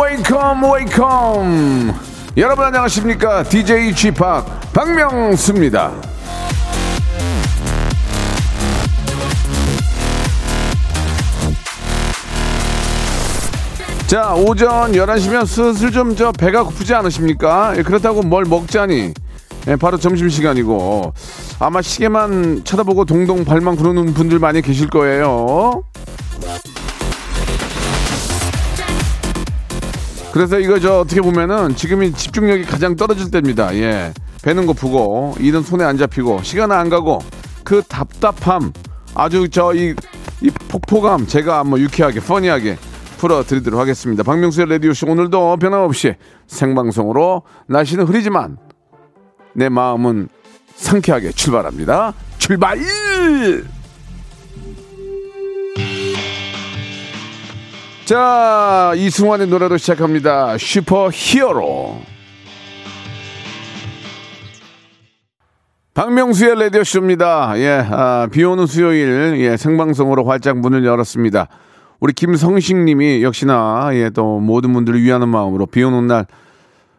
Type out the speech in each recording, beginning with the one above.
Welcome welcome 여러분 안녕하십니까? DJ g p 박명수입니다. 자 오전 11시면 슬슬 좀 저 배가 고프지 않으십니까? 예, 그렇다고 뭘 먹자니? 예, 바로 점심시간이고. 아마 시계만 쳐다보고 동동 발만 구르는 분들 많이 계실 거예요 그래서 이거 저 어떻게 보면은 지금이 집중력이 가장 떨어질 때입니다. 예. 배는 고프고 일은 손에 안 잡히고 시간은 안 가고 그 답답함 아주 저이 이 폭포감 제가 뭐 유쾌하게 퍼니하게 풀어드리도록 하겠습니다. 박명수의 라디오쇼 오늘도 변함없이 생방송으로 날씨는 흐리지만 내 마음은 상쾌하게 출발합니다. 출발! 자, 이승환의 노래로 시작합니다. 슈퍼 히어로. 박명수의 라디오쇼입니다. 예, 아, 비 오는 수요일, 예, 생방송으로 활짝 문을 열었습니다. 우리 김성식 님이 역시나, 예, 또 모든 분들을 위하는 마음으로 비 오는 날,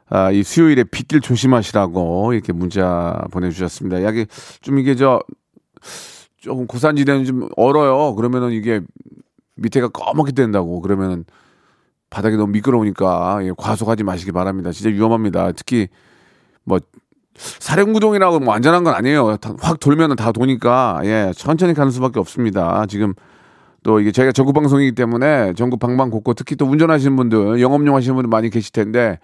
아, 이 수요일에 빗길 조심하시라고 이렇게 문자 보내주셨습니다. 여기 좀 이게 저, 조금 고산지대는 좀 얼어요. 그러면은 이게 밑에가 검게 된다고 그러면은 바닥이 너무 미끄러우니까 예, 과속하지 마시기 바랍니다. 진짜 위험합니다. 특히 뭐 사령구동이라고 뭐 안전한 건 아니에요. 다- 확 돌면은 다 도니까 예 천천히 가는 수밖에 없습니다. 지금 또 이게 저희가 전국 방송이기 때문에 전국 방방곡곡 특히 또 운전하시는 분들 영업용 하시는 분들 많이 계실 텐데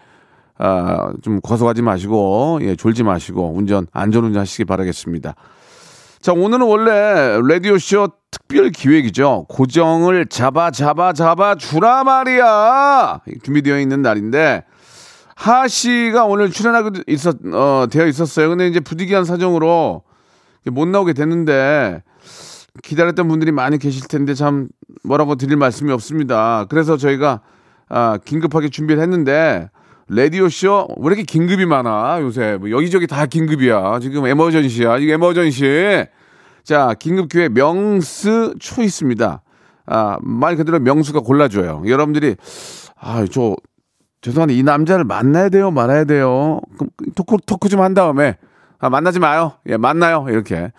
아좀 과속하지 마시고 예 졸지 마시고 운전 안전 운전하시기 바라겠습니다. 자, 오늘은 원래 라디오쇼 특별 기획이죠. 고정을 잡아, 잡아, 잡아 주라 말이야. 준비되어 있는 날인데, 하 씨가 오늘 출연하게 있었, 어, 되어 있었어요. 근데 이제 부득이한 사정으로 못 나오게 됐는데, 기다렸던 분들이 많이 계실 텐데 참 뭐라고 드릴 말씀이 없습니다. 그래서 저희가 아, 긴급하게 준비를 했는데 라디오쇼? 왜 이렇게 긴급이 많아? 요새. 뭐 여기저기 다 긴급이야. 지금 에머전시야. 이게 에머전시. 자 긴급 기회 명스 초이스입니다. 아말 그대로 명수가 골라줘요. 여러분들이 아 저 죄송한데 이 남자를 만나야 돼요? 말아야 돼요? 그럼 토크 토크 좀 한 다음에 아, 만나지 마요. 예, 만나요. 이렇게.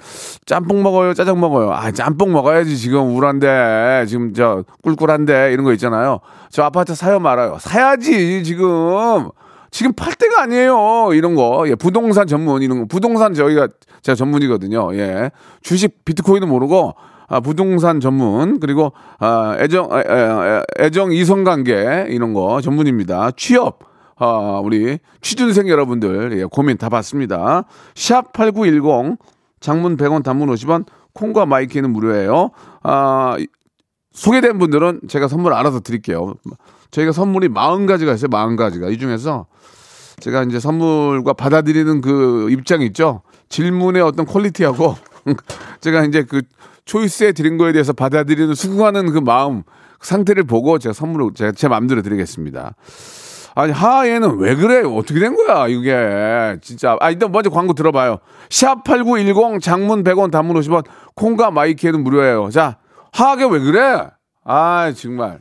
짬뽕 먹어요. 짜장 먹어요. 아, 짬뽕 먹어야지. 지금 우울한데. 지금 저 꿀꿀한데. 이런 거 있잖아요. 저 아파트 사요 말아요. 사야지. 지금. 지금 팔 때가 아니에요. 이런 거. 예, 부동산 전문 이런 거. 부동산 저희가 제가 전문이거든요. 예. 주식 비트코인은 모르고 아, 부동산 전문 그리고 아, 애정 애, 애, 애정 이성 관계 이런 거 전문입니다. 취업 아, 우리 취준생 여러분들 예, 고민 다 받습니다. 샵 8910 장문 100원 단문 50원 콩과 마이케이는 무료예요. 아, 이- 소개된 분들은 제가 선물 알아서 드릴게요. 저희가 선물이 40가지가 있어요. 40가지가. 이 중에서 제가 이제 선물과 받아들이는 그 입장 있죠. 질문의 어떤 퀄리티하고 제가 이제 그 초이스에 드린 거에 대해서 받아들이는 수긍하는 그 마음 그 상태를 보고 제가 선물을 제가 제 마음대로 드리겠습니다. 아니 하얘는 왜 그래? 어떻게 된 거야 이게 진짜. 아 일단 먼저 광고 들어봐요. 샵 #8910 장문 100원, 단문 50원, 콩과 마이키에는 무료예요. 자 하하게 왜 그래? 아 정말.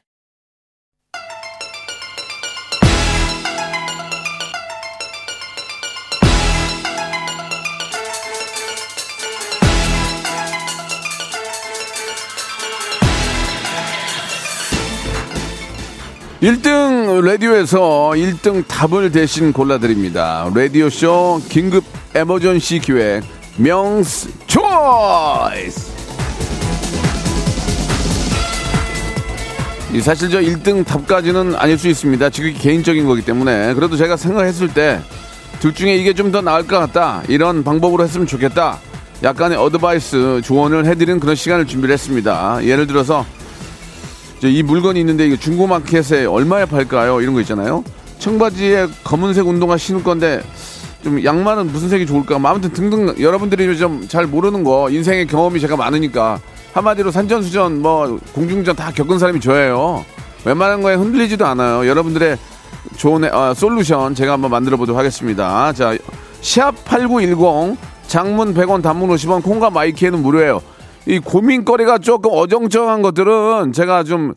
일등 라디오에서 일등 답을 대신 골라드립니다. 라디오쇼 긴급 emergency 기획 명's choice! 이 사실 저 1등 답까지는 아닐 수 있습니다. 지금 개인적인 거기 때문에 그래도 제가 생각했을 때 둘 중에 이게 좀 더 나을 것 같다. 이런 방법으로 했으면 좋겠다. 약간의 advice 조언을 해드리는 그런 시간을 준비를 했습니다. 예를 들어서 이 물건이 있는데 이게 중고마켓에 얼마에 팔까요? 이런 거 있잖아요. 청바지에 검은색 운동화 신을 건데 좀 양말은 무슨 색이 좋을까? 뭐 아무튼 등등 여러분들이 좀 잘 모르는 거 인생의 경험이 제가 많으니까 한마디로 산전수전 뭐 공중전 다 겪은 사람이 저예요. 웬만한 거에 흔들리지도 않아요. 여러분들의 좋은 아, 솔루션 제가 한번 만들어 보도록 하겠습니다. 자, 샵8910 장문 100원 단문 50원 콩과 마이키에는 무료예요. 이 고민거리가 조금 어정쩡한 것들은 제가 좀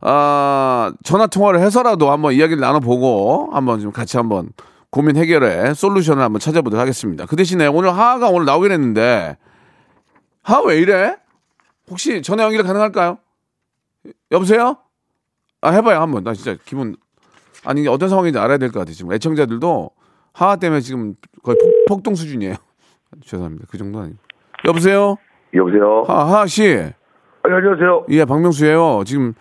아, 전화 통화를 해서라도 한번 이야기를 나눠보고 한번 좀 같이 한번 고민 해결에 솔루션을 한번 찾아보도록 하겠습니다. 그 대신에 오늘 하하가 오늘 나오긴 했는데 하하 왜 이래? 혹시 전화 연결 가능할까요? 여보세요? 아 해봐요 한번 나 진짜 기분 아니 어떤 상황인지 알아야 될 것 같아요 지금 애청자들도 하하 때문에 지금 거의 폭, 동 수준이에요 죄송합니다 그 정도는 아니고 여보세요 여보세요. 하, 하하 씨 아, 안녕하세요. 예, 박명수예요. 지금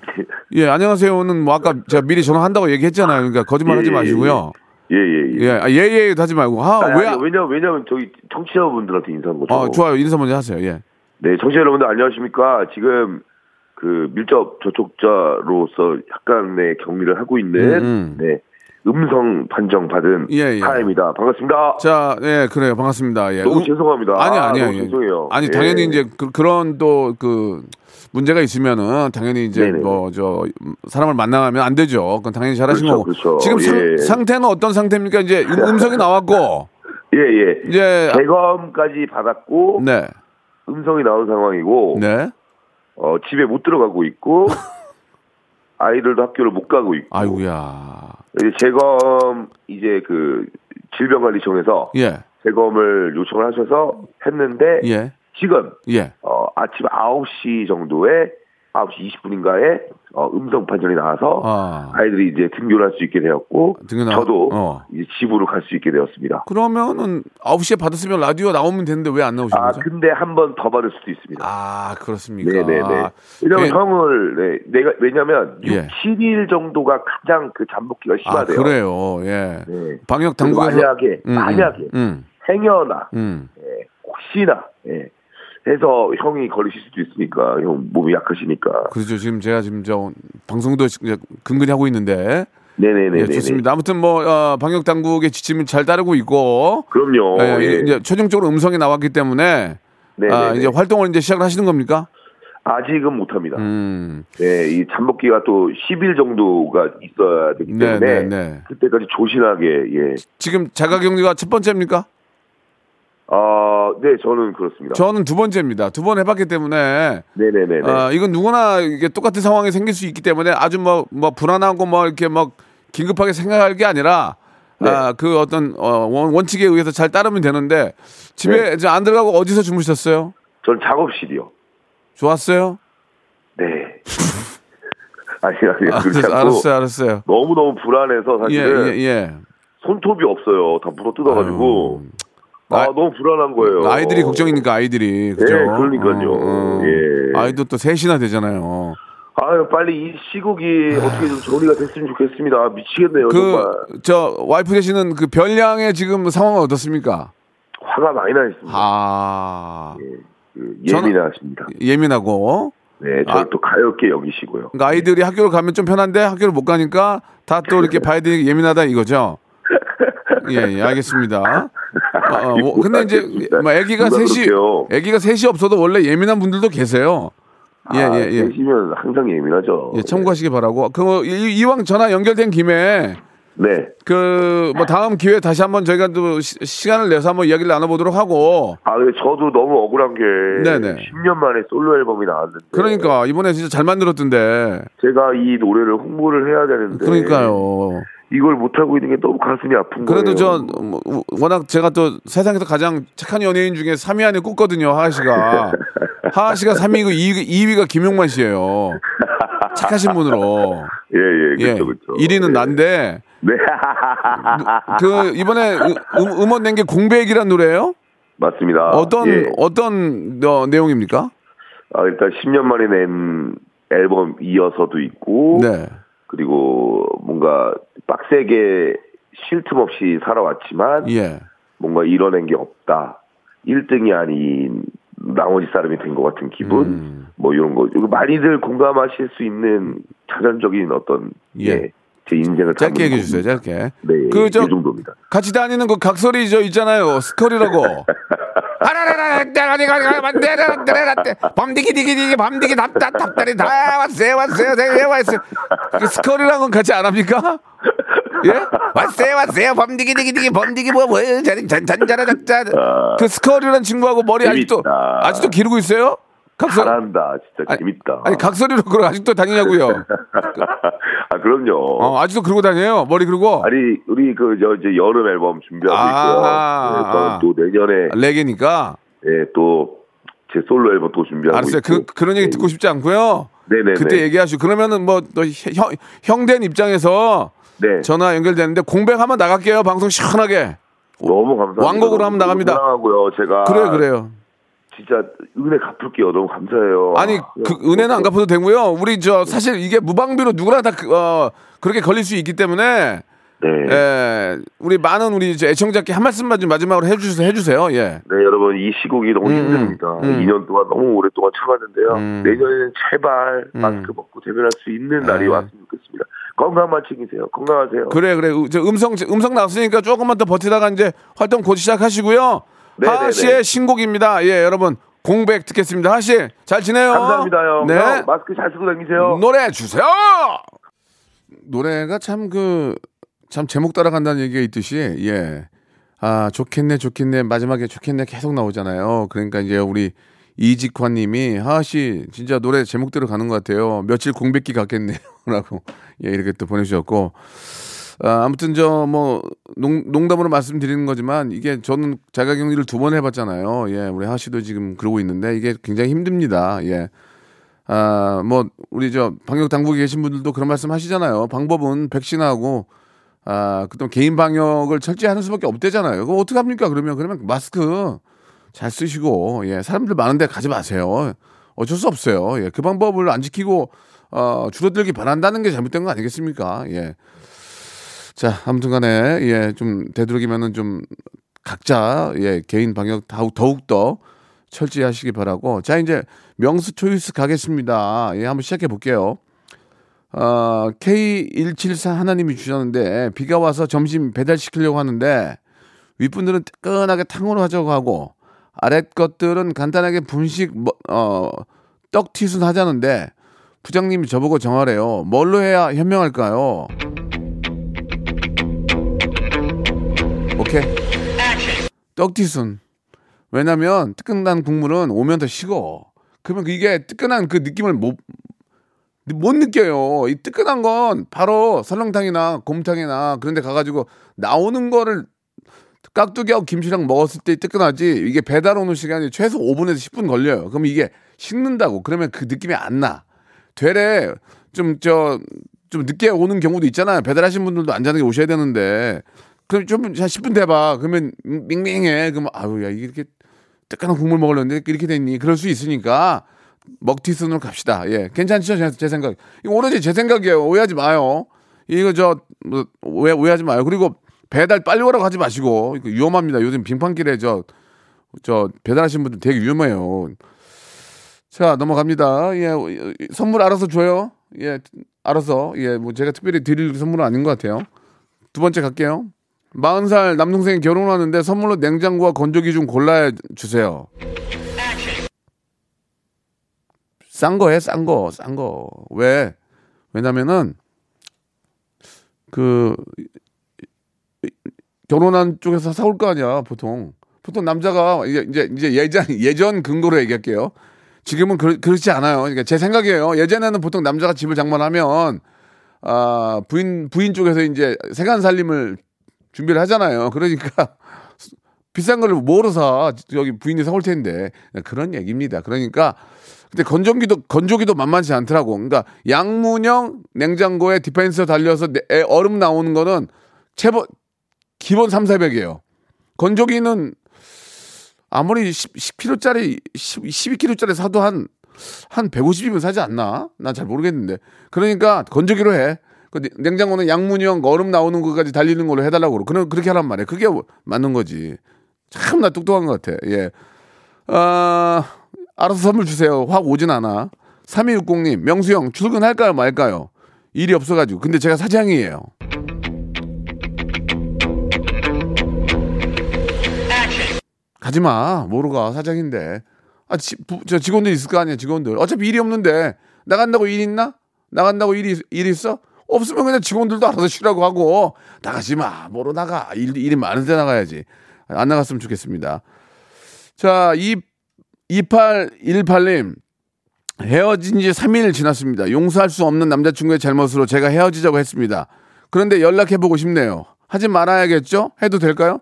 예, 안녕하세요는 뭐 아까 제가 미리 전화한다고 얘기했잖아요. 그러니까 거짓말하지 예, 예, 마시고요. 예, 예, 예. 예, 아, 예, 예, 하지 말고. 하, 아니, 왜? 아니, 왜냐면, 왜냐면 저기 청취자분들한테 인사하는 거죠. 어, 좋아요. 인사 먼저 하세요. 예. 네, 청취자 여러분들 안녕하십니까. 지금 그 밀접 접촉자로서 약간의 격리를 하고 있는 음, 음. 네. 음성 판정 받은 예, 예. 하입니다. 반갑습니다. 자, 예, 그래요. 반갑습니다. 예. 너무 음, 죄송합니다. 아니, 아, 아니요. 예. 죄송해요. 아니, 예. 당연히 이제 그, 런 또 그 문제가 있으면은 당연히 이제. 뭐 저 사람을 만나면 안 되죠. 그건 당연히 잘하신 그렇죠, 거고. 그렇죠. 지금 예. 상, 태는 어떤 상태입니까? 이제 음- 음성이 나왔고. 예, 예. 이제 대검까지 받았고 네. 음성이 나온 상황이고 네. 어, 집에 못 들어가고 있고 아이들도 학교를 못 가고 있고 아이고야. 이제 재검 이제 그 질병관리청에서 예. 재검을 요청을 하셔서 했는데 예. 지금 예. 어, 아침 9시 정도에 9시 20분인가에 어, 음성 판정이 나와서 아. 아이들이 이제 등교를 할 수 있게 되었고 등교 나- 저도 어. 이제 집으로 갈 수 있게 되었습니다. 그러면은 9시에 받았으면 라디오 나오면 되는데 왜 안 나오신 아 거죠? 근데 한 번 더 받을 수도 있습니다. 아, 그렇습니까? 네네네. 왜냐면 예. 형을 네, 내가 왜냐면 6, 예. 7일 정도가 가장 그 잠복기가 아, 심하대요. 그래요. 예. 네. 방역 당국에서 만약에 음, 만약에 음, 행여나 음. 예, 혹시나 예, 해서 형이 걸리실 수도 있으니까 형 몸이 약하시니까 그렇죠. 지금 제가 지금 저 방송도 이제 근근히 하고 있는데 네네네 예, 좋습니다. 아무튼 뭐 어, 방역 당국의 지침을 잘 따르고 있고 그럼요. 예, 예. 이제 최종적으로 음성이 나왔기 때문에 네네네. 아, 이제 활동을 이제 시작을 하시는 겁니까? 아직은 못합니다. 음. 예, 이 잠복기가 또 10일 정도가 있어야 되기 네, 때문에 네, 네. 그때까지 조신하게 예. 지금 자가격리가 첫 번째입니까? 아, 네, 저는 그렇습니다. 저는 두 번째입니다. 두 번 해봤기 때문에 네네네네. 아, 이건 누구나 이게 똑같은 상황이 생길 수 있기 때문에 아주 뭐, 뭐 불안하고 뭐 이렇게 막 긴급하게 생각할 게 아니라 네. 아, 그 어떤 어, 원- 원칙에 의해서 잘 따르면 되는데 집에 네. 이제 안 들어가고 어디서 주무셨어요? 저는 작업실이요. 좋았어요? 네. 아니, 아니, 그렇지 알았어요, 알았어요, 알았어요. 너무너무 불안해서 예, 사실은 예, 예. 손톱이 없어요. 다 물어 뜯어가지고. 아, 아- 너무 불안한 거예요. 아이들이 걱정이니까 아이들이 그죠? 예, 그러니까요. 예. 아이도 또 셋이나 되잖아요. 아유, 빨리 이 시국이 어떻게 좀 정리가 됐으면 좋겠습니다. 미치겠네요. 그 저 와이프 되시는 그 별량의 지금 상황은 어떻습니까? 화가 많이 나 있습니다. 아그 저는- 예민하십니다. 예민하고 네, 저를 아. 또 가볍게 여기시고요. 그러니까 아이들이 학교를 가면 좀 편한데 학교를 못 가니까 다 또 이렇게 봐야 되니 예민하다 이거죠. 예, 예 알겠습니다. 어, 어, 뭐, 근데 이제. 뭐 아기가 셋이 그렇게요? 아기가 셋이 없어도 원래 예민한 분들도 계세요. 예, 아, 예, 예. 계시면 항상 예민하죠. 예, 참고하시기 바라고. 그 이- 이왕 전화 연결된 김에 네. 그 뭐 다음 기회에 다시 한번 저희가 또 시, 시간을 내서 한번 이야기를 나눠보도록 하고 아, 저도 너무 억울한 게 네네. 10년 만에 솔로 앨범이 나왔는데 그러니까 이번에 진짜 잘 만들었던데 제가 이 노래를 홍보를 해야 되는데 그러니까요. 이걸 못 하고 있는 게 너무 가슴이 아픈 그래도 거예요. 저 뭐, 워낙 제가 또 세상에서 가장 착한 연예인 중에 3위 안에 꼽거든요 하하 씨가 하하 씨가 3위고 2위, 2위가 김용만 씨예요. 착하신 분으로 예, 예, 예 그렇죠, 그렇죠. 1위는 예. 난데 네. 그 이번에 음, 음원 낸 게 공백이란 노래예요? 맞습니다. 어떤 예. 어떤 어, 내용입니까? 아, 일단 10년 만에 낸 앨범 이어서도 있고 네. 그리고 뭔가 빡세게 쉴 틈 없이 살아왔지만 예. 뭔가 이뤄낸 게 없다. 1등이 아닌 나머지 사람이 된 것 같은 기분, 음. 뭐 이런 거. 많이들 공감하실 수 있는 자전적인 어떤 예. 예. 제 인생을 짧게 얘기해 주세요. 짧게. 네, 그, 저- 이 정도입니다. 같이 다니는 그 각설이 저 있잖아요. 스컬이라고. 밤디기디기디기 밤디기 답답 답답이 다 왔어요 왔어요 네 왔어요 그 스컬이랑은 같이 안 합니까? 예? 왔어요 왔어요 밤디기디기디기 밤디기 뭐 뭐예요 잔잔자라 작자 그 스컬이라는 친구하고 머리 아직도. 아직도 기르고 있어요? 각설 잘한다. 진짜 재밌다. 아니 각설이로 그걸 아직도 다니냐고요? 아, 그럼요. 어 아직도 그러고 다녀요 머리 그리고 아니, 우리 그, 저, 이제 여름 앨범 준비하고 아, 있고요. 아. 또 내년에, 레게니까 예, 또, 제 솔로 앨범 또 준비하고 알았어요. 그 있고. 그런 얘기 네. 듣고 싶지 않고요. 네네네. 그때 얘기하시고 그러면은 뭐 또 형 형된 입장에서 네. 전화 연결되는데 공백 한번 나갈게요. 방송 시원하게. 너무 감사합니다. 왕곡으로 한번 나갑니다. 사랑하고요. 제가. 그래요, 그래요. 진짜 은혜 갚을게요. 너무 감사해요. 아니 아, 그 은혜는 안 뭐- 갚아도 되고요. 우리 저 사실 이게 무방비로 누구나 다 그, 어, 그렇게 걸릴 수 있기 때문에 네. 예, 우리 많은 우리 이제 애청자께 한 말씀만 좀 마지막으로 해주세요. 해주세요. 예. 네, 여러분 이 시국이 너무 음, 힘듭니다. 음. 2년 동안 너무 오랫동안 참았는데요. 음. 내년에는 제발 음. 마스크 벗고 대면할 수 있는 날이 네. 왔으면 좋겠습니다. 건강만 챙기세요. 건강하세요. 그래 그래 저 음성 음성 나왔으니까 조금만 더 버티다가 이제 활동 곧 시작하시고요. 네네네. 하하 씨의 신곡입니다. 예, 여러분 공백 듣겠습니다. 하하 씨잘 지내요. 감사합니다, 형. 네. 형, 마스크 잘 쓰고 다니세요. 노래 주세요. 노래가 참그 참 제목 따라간다는 얘기가 있듯이 예. 아, 좋겠네, 좋겠네. 마지막에 좋겠네 계속 나오잖아요. 그러니까 이제 우리 이직환 님이 하하 씨 진짜 노래 제목대로 가는 것 같아요. 며칠 공백기 같겠네요. 라고 예, 이렇게 또 보내주셨고. 아, 아무튼 저 뭐 농담으로 말씀드리는 거지만 이게 저는 자가 격리를 두 번 해봤잖아요. 예, 우리 하하 씨도 지금 그러고 있는데 이게 굉장히 힘듭니다. 예. 아, 뭐, 우리 저 방역 당국에 계신 분들도 그런 말씀 하시잖아요. 방법은 백신하고, 아, 그다음 개인 방역을 철저히 하는 수밖에 없대잖아요. 그거 어떻게 합니까? 그러면, 그러면 마스크 잘 쓰시고, 예, 사람들 많은데 가지 마세요. 어쩔 수 없어요. 예, 그 방법을 안 지키고, 어, 줄어들기 바란다는 게 잘못된 거 아니겠습니까? 예. 자, 아무튼 간에, 예, 좀 되도록이면은 좀 각자, 예, 개인 방역 더욱, 더욱더 철저히 하시기 바라고. 자, 이제 명수 초이스 가겠습니다. 예, 한번 시작해 볼게요. 어, K174 하나님이 주셨는데 비가 와서 점심 배달시키려고 하는데 윗분들은 뜨끈하게 탕후루 하자고 하고 아랫 것들은 간단하게 분식 뭐, 어, 떡튀순 하자는데 부장님이 저보고 정하래요. 뭘로 해야 현명할까요? 오케이. 떡튀순. 왜냐면 뜨끈한 국물은 오면 더 식어. 그러면 이게 뜨끈한 그 느낌을 못, 못 느껴요. 이 뜨끈한 건 바로 설렁탕이나 곰탕이나 그런 데 가가지고 나오는 거를 깍두기하고 김치랑 먹었을 때 뜨끈하지 이게 배달 오는 시간이 최소 5분에서 10분 걸려요. 그럼 이게 식는다고. 그러면 그 느낌이 안 나. 되레 좀저좀 늦게 오는 경우도 있잖아요. 배달하신 분들도 안전하게 오셔야 되는데 그럼 좀한 10분 돼봐. 그러면 밍밍해. 그러면 아유 야 이렇게 뜨끈한 국물 먹으려는데 이렇게 됐니? 그럴 수 있으니까 먹튀순으로 갑시다. 예, 괜찮죠? 제, 제 생각. 이거 오로지 제 생각이에요. 오해하지 마요. 이거 저 뭐, 오해 오해하지 마요. 그리고 배달 빨리 오라고 하지 마시고 이거 위험합니다. 요즘 빙판길에 저 저 배달하시는 분들 되게 위험해요. 자 넘어갑니다. 예, 선물 알아서 줘요. 예, 알아서 예, 뭐 제가 특별히 드릴 선물은 아닌 것 같아요. 두 번째 갈게요. 40살 남동생이 결혼하는데 선물로 냉장고와 건조기 좀 골라 주세요. 싼 거해, 싼 거, 싼 거. 왜? 왜냐면은, 그, 결혼한 쪽에서 사올 거 아니야, 보통. 보통 남자가, 이제, 이제, 이제 예전, 예전 근거로 얘기할게요. 지금은 그, 그렇지 않아요. 그러니까 제 생각이에요. 예전에는 보통 남자가 집을 장만하면, 아, 부인, 부인 쪽에서 이제 세간 살림을 준비를 하잖아요. 그러니까, 비싼 걸 뭐로 사? 여기 부인이 사올 텐데. 그런 얘기입니다. 그러니까, 근데 건조기도 건조기도 만만치 않더라고. 그러니까 양문형 냉장고에 디펜서 달려서 내- 에, 얼음 나오는 거는 최고 기본 3, 400이에요. 건조기는 아무리 10, 10kg짜리 10, 12kg짜리 사도 한한 150이면 사지 않나? 난 잘 모르겠는데. 그러니까 건조기로 해. 그 냉- 냉장고는 양문형 얼음 나오는 것까지 달리는 걸로 해달라고 그러고 그런 그렇게 하란 말이에요. 그게 맞는 거지. 참 나 똑똑한 것 같아. 예. 아, 알아서 선물 주세요. 확 오진 않아. 3260님, 명수 형, 출근할까요, 말까요? 일이 없어가지고. 근데 제가 사장이에요. 가지 마. 모르가 사장인데. 아, 지, 부, 저 직원들 있을 거 아니야, 직원들. 어차피 일이 없는데. 나간다고 일 있나? 나간다고 일이, 일 있어? 없으면 그냥 직원들도 알아서 쉬라고 하고. 나가지 마. 뭐로 나가. 일, 일이 많은데 나가야지. 안 나갔으면 좋겠습니다. 자, 이, 2818님. 헤어진 지 3일 지났습니다. 용서할 수 없는 남자친구의 잘못으로 제가 헤어지자고 했습니다. 그런데 연락해보고 싶네요. 하지 말아야겠죠? 해도 될까요?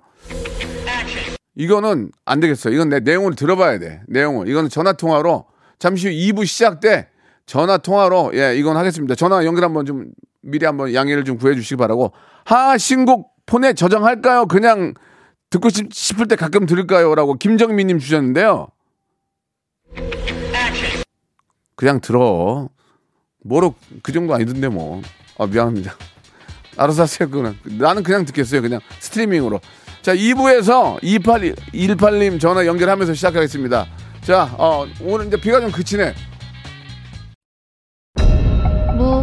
이거는 안 되겠어요. 이건 내 내용을 들어봐야 돼. 내용을. 이거는 전화 통화로 잠시 후 2부 시작 때 전화 통화로 예, 이건 하겠습니다. 전화 연결 한번 좀 미리 한번 양해를 좀 구해 주시기 바라고. 하 신곡 폰에 저장할까요? 그냥 듣고 싶, 싶을 때 가끔 들을까요?라고 김정민 님 주셨는데요. 그냥 들어. 뭐로 그 정도 아니던데 뭐. 아 미안합니다. 알아서 하세요. 그거는. 나는 그냥 듣겠어요. 그냥 스트리밍으로. 자, 2부에서 28, 18님 전화 연결하면서 시작하겠습니다. 자, 어, 오늘 이제 비가 좀 그치네.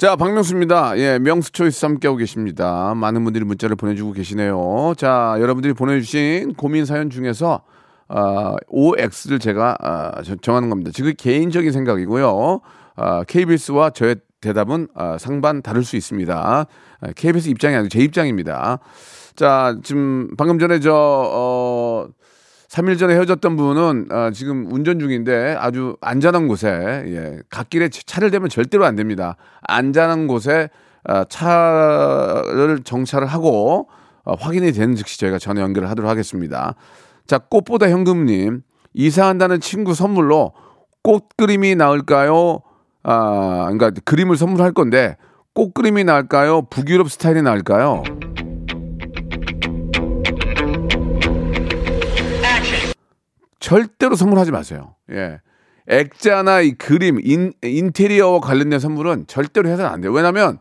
자, 박명수입니다. 예, 명수 초이스 함께하고 계십니다. 많은 분들이 문자를 보내주고 계시네요. 자, 여러분들이 보내주신 고민 사연 중에서 아, OX를 제가 아, 저- 정하는 겁니다. 지금 개인적인 생각이고요. 아, KBS와 저의 대답은 아, 상반 다를 수 있습니다. 아, KBS 입장이 아니고 제 입장입니다. 자, 지금 방금 전에 저 어, 3일 전에 헤어졌던 분은 아, 지금 운전 중인데 아주 안전한 곳에 예, 갓길에 차- 차를 대면 절대로 안 됩니다. 안전한 곳에 아, 차를 정차를 하고 어, 확인이 되는 즉시 저희가 전화 연결을 하도록 하겠습니다. 자, 꽃보다 현금님 이사한다는 친구 선물로 꽃 그림이 나을까요? 아, 그러니까 그림을 선물할 건데 꽃 그림이 나을까요? 북유럽 스타일이 나을까요? 절대로 선물하지 마세요. 예. 액자나 이 그림, 인, 인테리어와 관련된 선물은 절대로 해서는 안 돼요. 왜냐면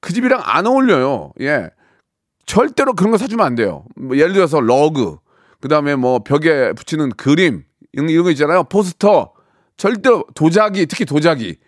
그 집이랑 안 어울려요. 예. 절대로 그런 거 사주면 안 돼요. 뭐 예를 들어서 러그, 그 다음에 뭐 벽에 붙이는 그림, 이런, 이런 거 있잖아요. 포스터. 절대로 도자기, 특히 도자기.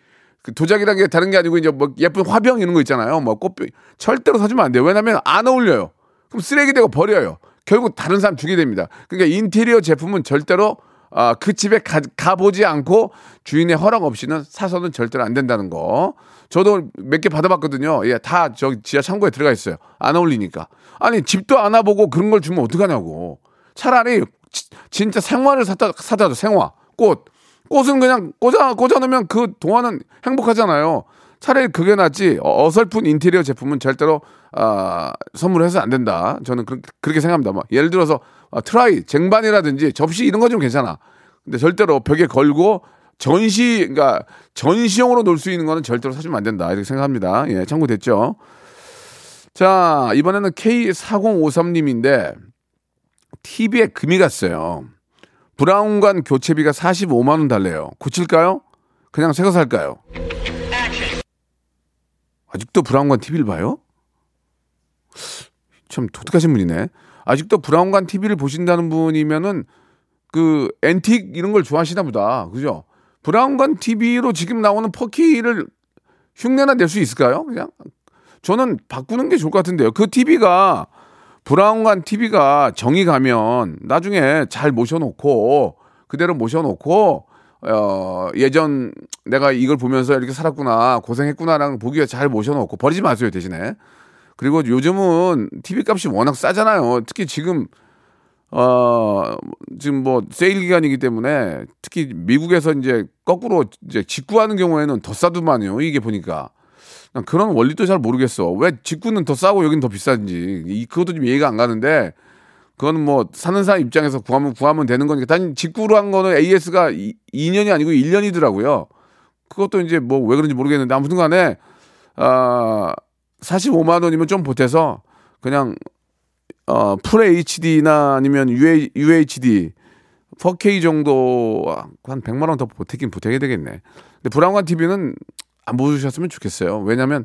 그 도자기라는 게 다른 게 아니고 이제 뭐 예쁜 화병 이런 거 있잖아요. 뭐 꽃병. 절대로 사주면 안 돼요. 왜냐면 안 어울려요. 그럼 쓰레기 되고 버려요. 결국 다른 사람 주게 됩니다. 그러니까 인테리어 제품은 절대로 아, 그 집에 가, 가보지 않고 주인의 허락 없이는 사서는 절대로 안 된다는 거. 저도 몇 개 받아봤거든요. 예, 다 저기 지하 창고에 들어가 있어요. 안 어울리니까. 아니, 집도 안 와보고 그런 걸 주면 어떡하냐고. 차라리 지- 진짜 생화를 사다, 사다 줘, 생화. 꽃. 꽃은 그냥 꽂아, 꽂아놓으면 그 동화는 행복하잖아요. 차라리 그게 낫지. 어, 어설픈 인테리어 제품은 절대로 아, 선물해서 안 된다. 저는 그, 렇게 생각합니다. 뭐 예를 들어서 아, 트라이, 쟁반이라든지 접시 이런 거 좀 괜찮아. 근데 절대로 벽에 걸고 전시, 그러니까 전시용으로 놓을 수 있는 거는 절대로 사주면 안 된다. 이렇게 생각합니다. 예, 참고됐죠. 자, 이번에는 K4053님인데 TV에 금이 갔어요. 브라운관 교체비가 45만 원 달래요. 고칠까요? 그냥 새거 살까요? 아직도 브라운관 TV를 봐요? 참 독특하신 분이네. 아직도 브라운관 TV를 보신다는 분이면은 그 앤틱 이런 걸 좋아하시나 보다. 그죠? 브라운관 TV로 지금 나오는 퍼키를 흉내나 낼 수 있을까요? 그냥 저는 바꾸는 게 좋을 것 같은데요. 그 TV가 브라운관 TV가 정이 가면 나중에 잘 모셔놓고 그대로 모셔놓고 어 예전 내가 이걸 보면서 이렇게 살았구나 고생했구나라는 보기에 잘 모셔놓고 버리지 마세요 대신에 그리고 요즘은 TV 값이 워낙 싸잖아요. 특히 지금 어 지금 뭐 세일 기간이기 때문에 특히 미국에서 이제 거꾸로 이제 직구하는 경우에는 더 싸더만요. 이게 보니까 난 그런 원리도 잘 모르겠어. 왜 직구는 더 싸고 여긴 더 비싼지 이 그것도 좀 이해가 안 가는데 그거는 뭐 사는 사람 입장에서 구하면 구하면 되는 거니까 단 직구로 한 거는 AS가 2년이 아니고 1년이더라고요. 그것도 이제 뭐 왜 그런지 모르겠는데 아무튼 간에 아 45만 원이면 좀 보태서 그냥 어, 풀 HD나 아니면 UH, UHD 4K 정도 한 100만 원 더 보태긴 보태게 되겠네. 근데 브라운관 TV는 안 보여주셨으면 좋겠어요. 왜냐면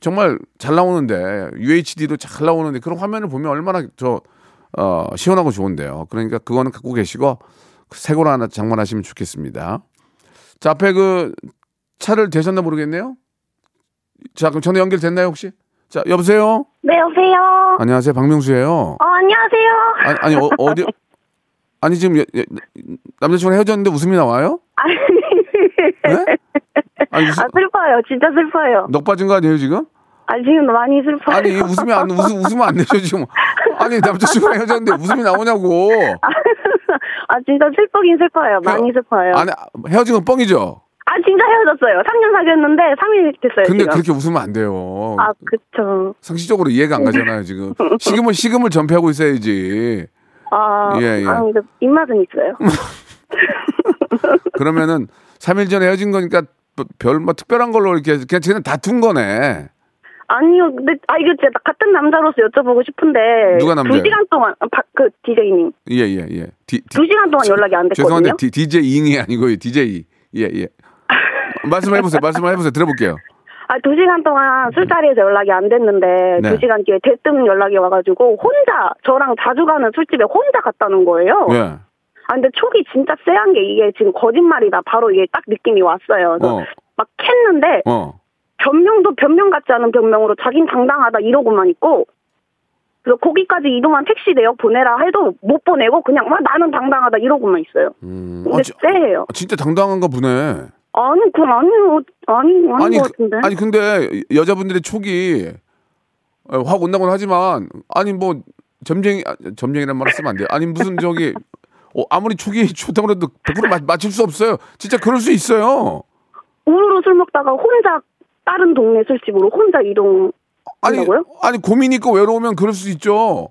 정말 잘 나오는데 UHD로 잘 나오는데 그런 화면을 보면 얼마나 저 어, 시원하고 좋은데요. 그러니까 그거는 갖고 계시고 새 거로 하나 장만하시면 좋겠습니다. 자, 앞에 그 차를 대셨나 모르겠네요. 자, 그럼 전화 연결됐나요, 혹시? 자, 여보세요? 네, 여보세요? 안녕하세요. 박명수예요. 어, 안녕하세요? 아니, 아니 어, 어디 아니 지금 여- 여- 남자친구랑 헤어졌는데 웃음이 나와요? 아니, 네? 아니 웃음, 아, 슬퍼요. 진짜 슬퍼요. 넋 빠진 거 아니에요 지금? 아, 지금 많이 슬퍼요. 아니 웃음이 안 웃음 웃으면 안 되죠 지금. 아니 남자친구랑 헤어졌는데 웃음이 나오냐고. 아, 진짜 슬프긴 슬퍼요. 많이 슬퍼요. 아니 헤어진 건 뻥이죠. 아, 진짜 헤어졌어요. 3년 사귀었는데 3일 됐어요. 근데 지금. 그렇게 웃으면 안 돼요. 아, 그쵸. 상식적으로 이해가 안 가잖아요 지금. 식음을 식음을 전폐하고 있어야지. 아, 예, 예. 아 근데 입맛은 있어요. 그러면은 3일 전에 헤어진 거니까 별 뭐 특별한 걸로 이렇게 그냥 쟤는 다툰 거네. 아니요, 근데, 아, 이거 진짜 같은 남자로서 여쭤보고 싶은데. 누가 남자예요? 두 시간 동안, 아, 박, 그, DJ님. 예, 예, 예. 디, 디- 두 시간 동안 연락이 안 됐거든요. 죄송한데 디, DJ잉이 아니고요. DJ. 예, 예. 말씀해 보세요. 말씀해 보세요. 들어볼게요. 아, 두 시간 동안 술자리에서 연락이 안 됐는데, 네. 두 시간 뒤에 대뜸 연락이 와가지고, 혼자, 저랑 자주 가는 술집에 혼자 갔다는 거예요. 예. 아, 근데 촉이 진짜 쎄한 게 이게 지금 거짓말이다. 바로 이게 딱 느낌이 왔어요. 어. 막 캤는데, 어. 변명도 변명 같지 않은 변명으로 자긴 당당하다 이러고만 있고, 그래서 거기까지 이동한 택시 내역 보내라 해도 못 보내고 그냥 막 나는 당당하다 이러고만 있어요. 음. 근데 아, 지- 쎄해요. 아, 진짜 당당한가 보네. 아니, 그건. 아니, 아닌 아니, 것 같은데. 그, 아니 근데 여자분들의 촉이 어, 확 온다고는 하지만 아니 뭐 점쟁이 아, 점쟁이란 말을 쓰면 안 돼요. 아니 무슨 저기 어, 아무리 촉이 좋다고 해도 100% 맞, 맞출 수 없어요. 진짜 그럴 수 있어요. 우르르 술 먹다가 혼자 다른 동네 술집으로 혼자 이동. 아니 한다고요? 아니 고민 있고 외로우면 그럴 수 있죠.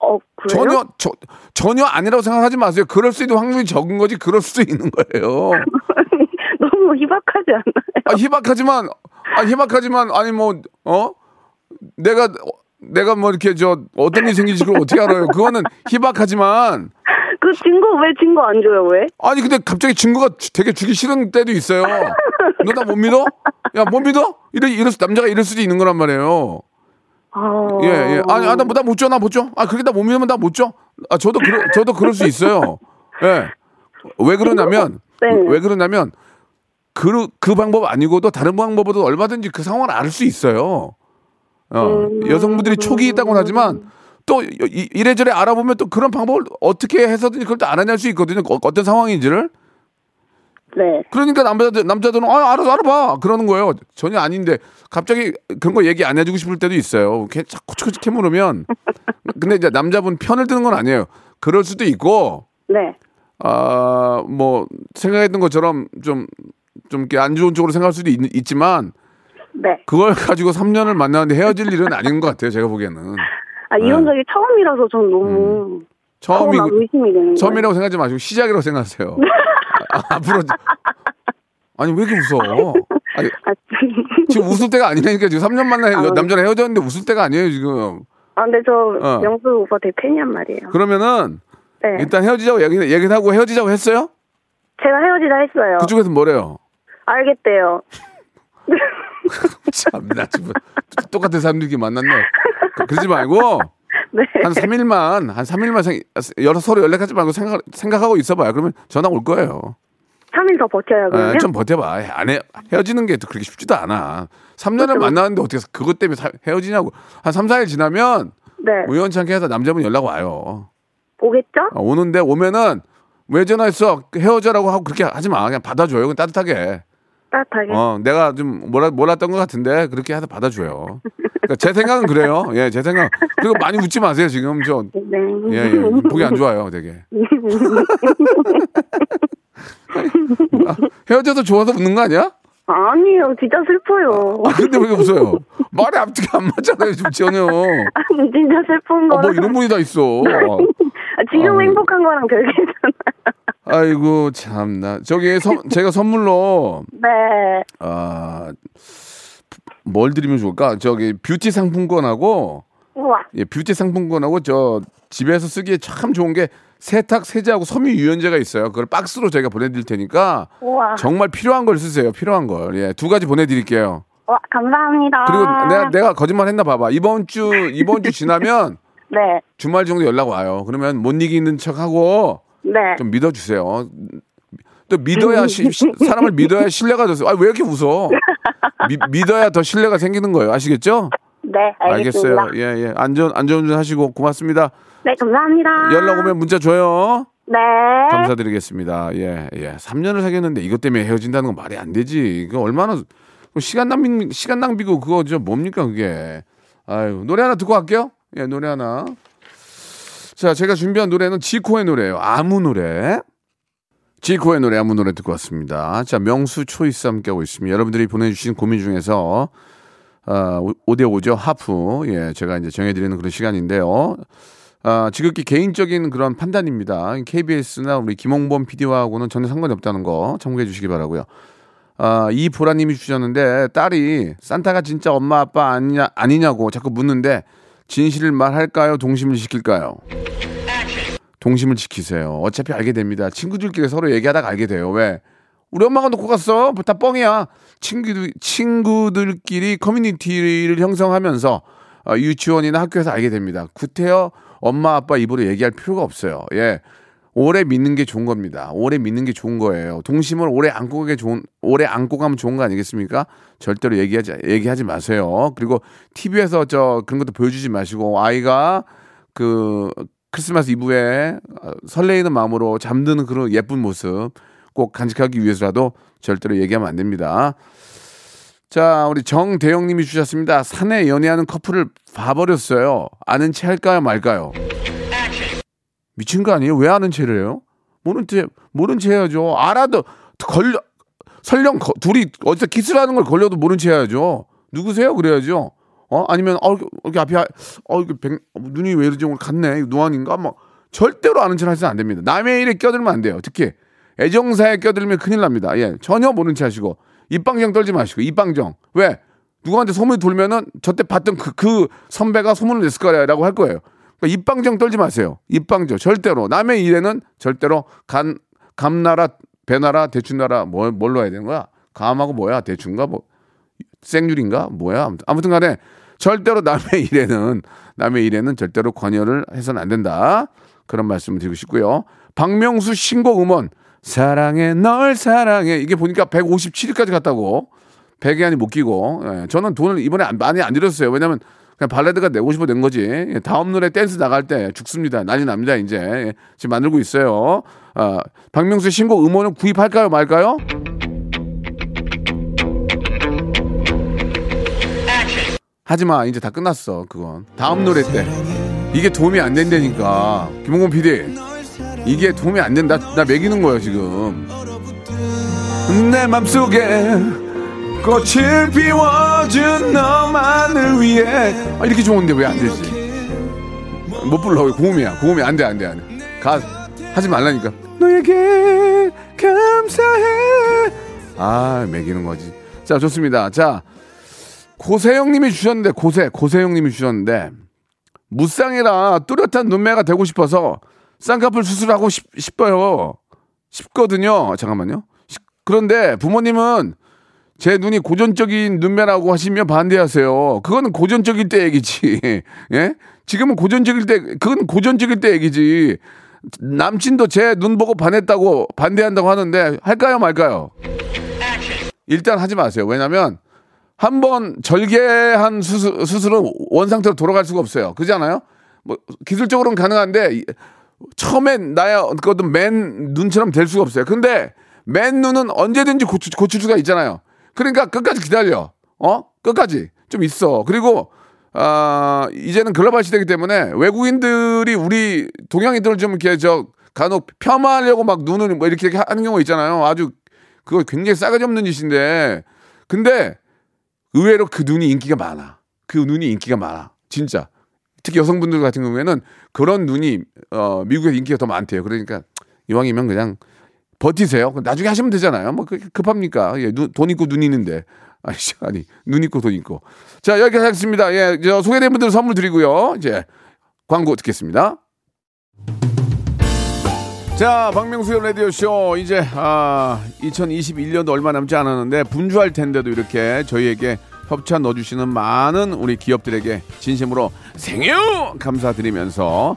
어, 그래요? 전혀 저, 전혀 아니라고 생각하지 마세요. 그럴 수 있는 확률이 적은 거지 그럴 수도 있는 거예요. 너무 희박하지 않나요? 아 희박하지만 아 희박하지만 아니 뭐 어 내가 내가 뭐 이렇게 저 어떤 일이 생길지 그걸 어떻게 알아요? 그거는 희박하지만 그 증거 왜 증거 안 줘요 왜? 아니 근데 갑자기 증거가 주- 되게 주기 싫은 때도 있어요. 너 나 못 믿어? 야 못 믿어? 이래 이럴 수 남자가 이럴 수도 있는 거란 말이에요. 아, 예, 예. 아니, 아, 나, 나못 줘, 나 못 줘. 아, 그렇게 나 못 믿으면 나 못 줘. 아, 저도, 그러, 저도 그럴 수 있어요. 예. 왜 그러냐면, 네. 왜 그러냐면, 그, 그 방법 아니고도 다른 방법으로도 얼마든지 그 상황을 알 수 있어요. 어, 음. 여성분들이 촉이 있다고는 하지만, 또 이- 이래저래 알아보면 또 그런 방법을 어떻게 해서든지 그걸 또 알아낼 수 있거든요. 어, 어떤 상황인지를. 네. 그러니까 남자들 남자들은 아 알아서 알아봐 그러는 거예요. 전혀 아닌데 갑자기 그런 거 얘기 안 해주고 싶을 때도 있어요. 걔 자꾸 자꾸 캐물으면 근데 이제 남자분 편을 드는 건 아니에요. 그럴 수도 있고 네. 아 뭐 생각했던 것처럼 좀 좀 안 좋은 쪽으로 생각할 수도 있, 지만 네. 그걸 가지고 3년을 만나는데 헤어질 일은 아닌 것 같아요. 제가 보기에는 아, 이런 적이 처음이라서 전 너무 처음이 막 의심이 되는. 처음이라고 생각하지 마시고 시작이라고 생각하세요. 아, 앞으로 아니 왜 이렇게 웃어? 아니, 아, 지금 웃을 때가 아니라니까 지금 3년 만나 아. 남자랑 헤어졌는데 웃을 때가 아니에요 지금. 아, 근데 저 어. 명수 오빠 되게 팬이란 말이에요. 그러면은 네. 일단 헤어지자고 얘기 얘기는 하고 헤어지자고 했어요? 제가 헤어지자 했어요. 그쪽에서 뭐래요? 알겠대요. 참나 지금 똑같은 사람들끼리 만났네. 그- 그러지 말고 네. 한 3일만 한 3일만 생, 여러 서로 연락하지 말고 생각 생각하고 있어봐요. 그러면 전화 올 거예요. 3일 더 버텨요, 에, 그러면? 아, 좀 버텨봐. 안 해, 헤어지는 게또 그렇게 쉽지도 않아. 3년을 그렇죠. 만나는데 어떻게 그것 때문에 사- 헤어지냐고. 한 3, 4일 지나면 네. 우연찮게 해서 남자분 연락 와요. 오겠죠? 어, 오는데 오면은 왜 전화했어? 헤어져라고 하고 그렇게 하지 마. 그냥 받아줘요. 그냥 따뜻하게. 따뜻하게. 어, 내가 좀 몰라, 몰랐던 것 같은데 그렇게 해서 받아줘요. 그러니까 제 생각은 그래요. 예, 제 생각. 그리고 많이 웃지 마세요. 지금 저 네. 예, 예. 보기 안 좋아요, 되게. 아, 헤어져서 좋아서 웃는 거 아니야? 아니요, 진짜 슬퍼요. 아, 근데 왜 웃어요? 말이 앞뒤가 안 맞잖아요, 지금 전혀. 아니, 진짜 슬픈 아, 거. 뭐 이런 분이 다 있어. 지금 아, 행복한 거랑 별개잖아요. 아이고, 참나. 저기, 선- 제가 선물로, 네. 아, 뭘 드리면 좋을까? 저기, 뷰티 상품권하고, 우와. 예, 뷰티 상품권하고 저 집에서 쓰기에 참 좋은 게 세탁 세제하고 섬유 유연제가 있어요. 그걸 박스로 저희가 보내드릴 테니까 우와. 정말 필요한 걸 쓰세요. 필요한 걸. 예, 두 가지 보내드릴게요. 와, 감사합니다. 그리고 내가 내가 거짓말 했나 봐봐. 이번 주 이번 주 지나면 네. 주말 정도 연락 와요. 그러면 못 이기는 척하고 네. 좀 믿어주세요. 또 믿어야 시- 시- 사람을 믿어야 신뢰가 돼서 아왜 이렇게 웃어? 미- 믿어야 더 신뢰가 생기는 거예요. 아시겠죠? 네, 알겠습니다. 알겠어요. 예, 예. 안전 안전운전 하시고 고맙습니다. 네, 감사합니다. 연락 오면 문자 줘요. 네. 감사드리겠습니다. 예, 예. 3년을 사귀었는데 이것 때문에 헤어진다는 건 말이 안 되지. 그 얼마나 그 시간 낭비 시간 낭비고 그거 저 뭡니까 그게. 아유, 노래 하나 듣고 갈게요. 예, 노래 하나. 자, 제가 준비한 노래는 지코의 노래예요. 아무 노래. 지코의 노래 아무 노래 듣고 왔습니다. 자, 명수 초이스 함께 하고 있습니다. 여러분들이 보내주신 고민 중에서 아, 5대5죠. 하프. 예, 제가 이제 정해드리는 그런 시간인데요. 아, 지극히 개인적인 그런 판단입니다. KBS나 우리 김홍범 PD와하고는 전혀 상관이 없다는 거 참고해 주시기 바라고요. 아, 이 보라님이 주셨는데 딸이 산타가 진짜 엄마 아빠 아니냐 아니냐고 자꾸 묻는데 진실을 말할까요? 동심을 지킬까요? 동심을 지키세요. 어차피 알게 됩니다. 친구들끼리 서로 얘기하다가 알게 돼요. 왜? 우리 엄마가 놓고 갔어. 다 뻥이야. 친구들, 친구들끼리 커뮤니티를 형성하면서 어, 유치원이나 학교에서 알게 됩니다. 구태여 엄마 아빠 입으로 얘기할 필요가 없어요. 예. 오래 믿는 게 좋은 겁니다. 오래 믿는 게 좋은 거예요. 동심을 오래 안고 가게 좋은, 오래 안고 가면 좋은 거 아니겠습니까? 절대로 얘기하지, 얘기하지 마세요. 그리고 TV에서 저 그런 것도 보여주지 마시고 아이가 그 크리스마스 이브에 어, 설레이는 마음으로 잠드는 그런 예쁜 모습 꼭 간직하기 위해서라도 절대로 얘기하면 안 됩니다. 자, 우리 정대영님이 주셨습니다. 산에 연애하는 커플을 봐버렸어요. 아는 체 할까요, 말까요? 미친 거 아니에요? 왜 아는 체를 해요? 모른 채, 모른 채 해야죠. 알아도 걸려, 설령 거- 둘이 어디서 키스를 하는 걸 걸려도 모른 채 해야죠. 누구세요? 그래야죠. 어? 아니면, 어, 여기 앞에, 어, 이거 백, 눈이 왜 이러지? 오늘 갔네. 노안인가? 뭐, 절대로 아는 체를 하시면 안 됩니다. 남의 일에 껴들면 안 돼요. 특히, 애정사에 껴들면 큰일 납니다. 예. 전혀 모른 체 하시고, 입방정 떨지 마시고, 입방정. 왜? 누구한테 소문이 돌면은 저때 봤던 그, 그 선배가 소문을 냈을 거라고 할 거예요. 그러니까 입방정 떨지 마세요. 입방정. 절대로. 남의 일에는 절대로 간, 감나라, 배나라, 대추나라, 뭘, 뭘로 해야 되는 거야? 감하고 뭐야? 대추인가? 뭐, 생률인가? 뭐야? 아무튼, 아무튼 간에 절대로 남의 일에는, 남의 일에는 절대로 관여를 해서는 안 된다. 그런 말씀을 드리고 싶고요. 박명수 신곡 음원, 사랑해, 널 사랑해. 이게 보니까 157위까지 갔다고. 100에 한이 못 끼고. 예, 저는 돈을 이번에 안- 많이 안 들였어요. 왜냐면 그냥 발라드가 내고 싶어 낸 거지. 예, 다음 노래 댄스 나갈 때 죽습니다. 난리 납니다, 이제. 예, 지금 만들고 있어요. 아, 박명수 신곡 음원을 구입할까요, 말까요? 하지 마. 이제 다 끝났어. 그건. 다음 노래 때. 이게 도움이 안 된다니까. 김홍곤 PD. 이게 도움이 안 된다. 나 매기는 거예요, 지금. 내 맘속에 꽃을 피워준 너만을 위해. 아, 이렇게 좋은데 왜 안 되지? 못 불러. 고음이야. 고음이 안 돼 안 돼 안돼. 가. 하지 말라니까. 너에게 감사해. 아 매기는 거지. 자 좋습니다. 자 고세영님이 주셨는데 고세 고세영님이 주셨는데 무쌍이라 뚜렷한 눈매가 되고 싶어서 쌍꺼풀 수술하고 싶, 싶어요. 싶거든요. 잠깐만요. 그런데 부모님은 제 눈이 고전적인 눈매라고 하시면 반대하세요. 그거는 고전적일 때 얘기지. 예? 지금은 고전적일 때, 그건 고전적일 때 얘기지. 남친도 제 눈 보고 반했다고 반대한다고 하는데 할까요 말까요? 일단 하지 마세요. 왜냐면 한 번 절개한 수술, 수술은 원상태로 돌아갈 수가 없어요. 그렇잖아요? 뭐 기술적으로는 가능한데 이- 처음엔 나야 그것도 맨 눈처럼 될 수가 없어요. 근데 맨 눈은 언제든지 고칠, 고칠 수가 있잖아요. 그러니까 끝까지 기다려. 어? 끝까지 좀 있어. 그리고 아 이제는 글로벌 시대이기 때문에 외국인들이 우리 동양인들을 좀 이렇게 저 간혹 폄하하려고 막 눈을 뭐 이렇게 하는 경우 있잖아요. 아주 그거 굉장히 싸가지 없는 짓인데 근데 의외로 그 눈이 인기가 많아. 그 눈이 인기가 많아. 진짜. 특히 여성분들 같은 경우에는 그런 눈이 어, 미국에서 인기가 더 많대요. 그러니까 이왕이면 그냥 버티세요. 나중에 하시면 되잖아요. 뭐 급합니까? 예, 눈, 돈 있고 눈 있는데. 아니, 아니, 눈 있고 돈 있고. 자, 여기까지 하겠습니다. 예, 저 소개된 분들 선물 드리고요. 이제 광고 듣겠습니다. 자, 박명수의 라디오쇼. 이제, 아, 2021년도 얼마 남지 않았는데, 분주할 텐데도 이렇게 저희에게 협찬 넣어주시는 많은 우리 기업들에게 진심으로 thank you! 감사드리면서,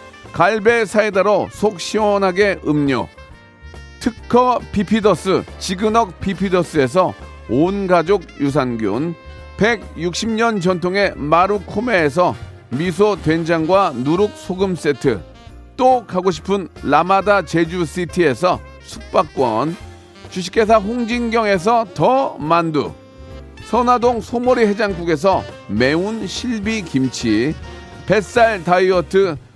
갈배 사이다로 속 시원하게 음료, 특허 비피더스 지그넉 비피더스에서 온 가족 유산균. 160년 전통의 마루코메에서 미소 된장과 누룩 소금 세트. 또 가고 싶은 라마다 제주시티에서 숙박권. 주식회사 홍진경에서 더 만두. 선화동 소머리 해장국에서 매운 실비 김치. 뱃살 다이어트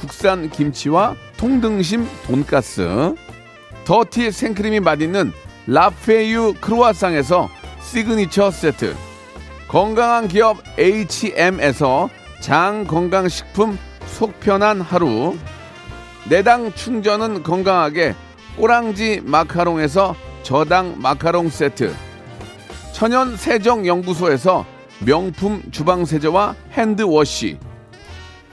국산 김치와 통등심 돈가스 더티 생크림이 맛있는 라페유 크로아상에서 시그니처 세트 건강한 기업 H&M에서 장 건강식품 속편한 하루 내당 충전은 건강하게 꼬랑지 마카롱에서 저당 마카롱 세트 천연 세정 연구소에서 명품 주방 세제와 핸드워시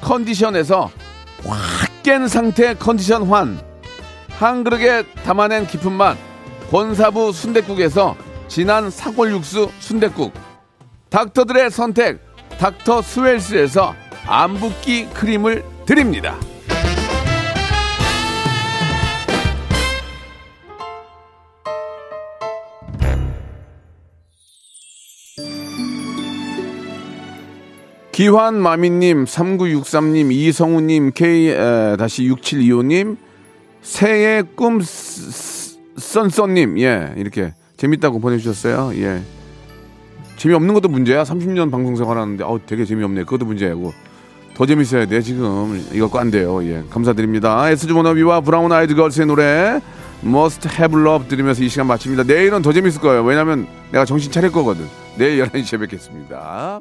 컨디션에서 확 깬 상태 컨디션 환. 한 그릇에 담아낸 깊은 맛. 권사부 순댓국에서 진한 사골 육수 순댓국. 닥터들의 선택 닥터 스웰스에서 안붓기 크림을 드립니다. 기환마미님, 3963님, 이성우님, K-6725님, 새해 꿈 썬썬님, 예, 이렇게 재밌다고 보내주셨어요. 예. 재미없는 것도 문제야. 30년 방송생활 하는데, 어우, 되게 재미없네. 그것도 문제고. 더 재밌어야 돼, 지금. 이거 안 돼요. 예. 감사드립니다. 에스즈 모너비와 브라운 아이드 걸스의 노래, Must Have Love 들으면서 이 시간 마칩니다. 내일은 더 재밌을 거예요. 왜냐면 내가 정신 차릴 거거든. 내일 11시에 뵙겠습니다.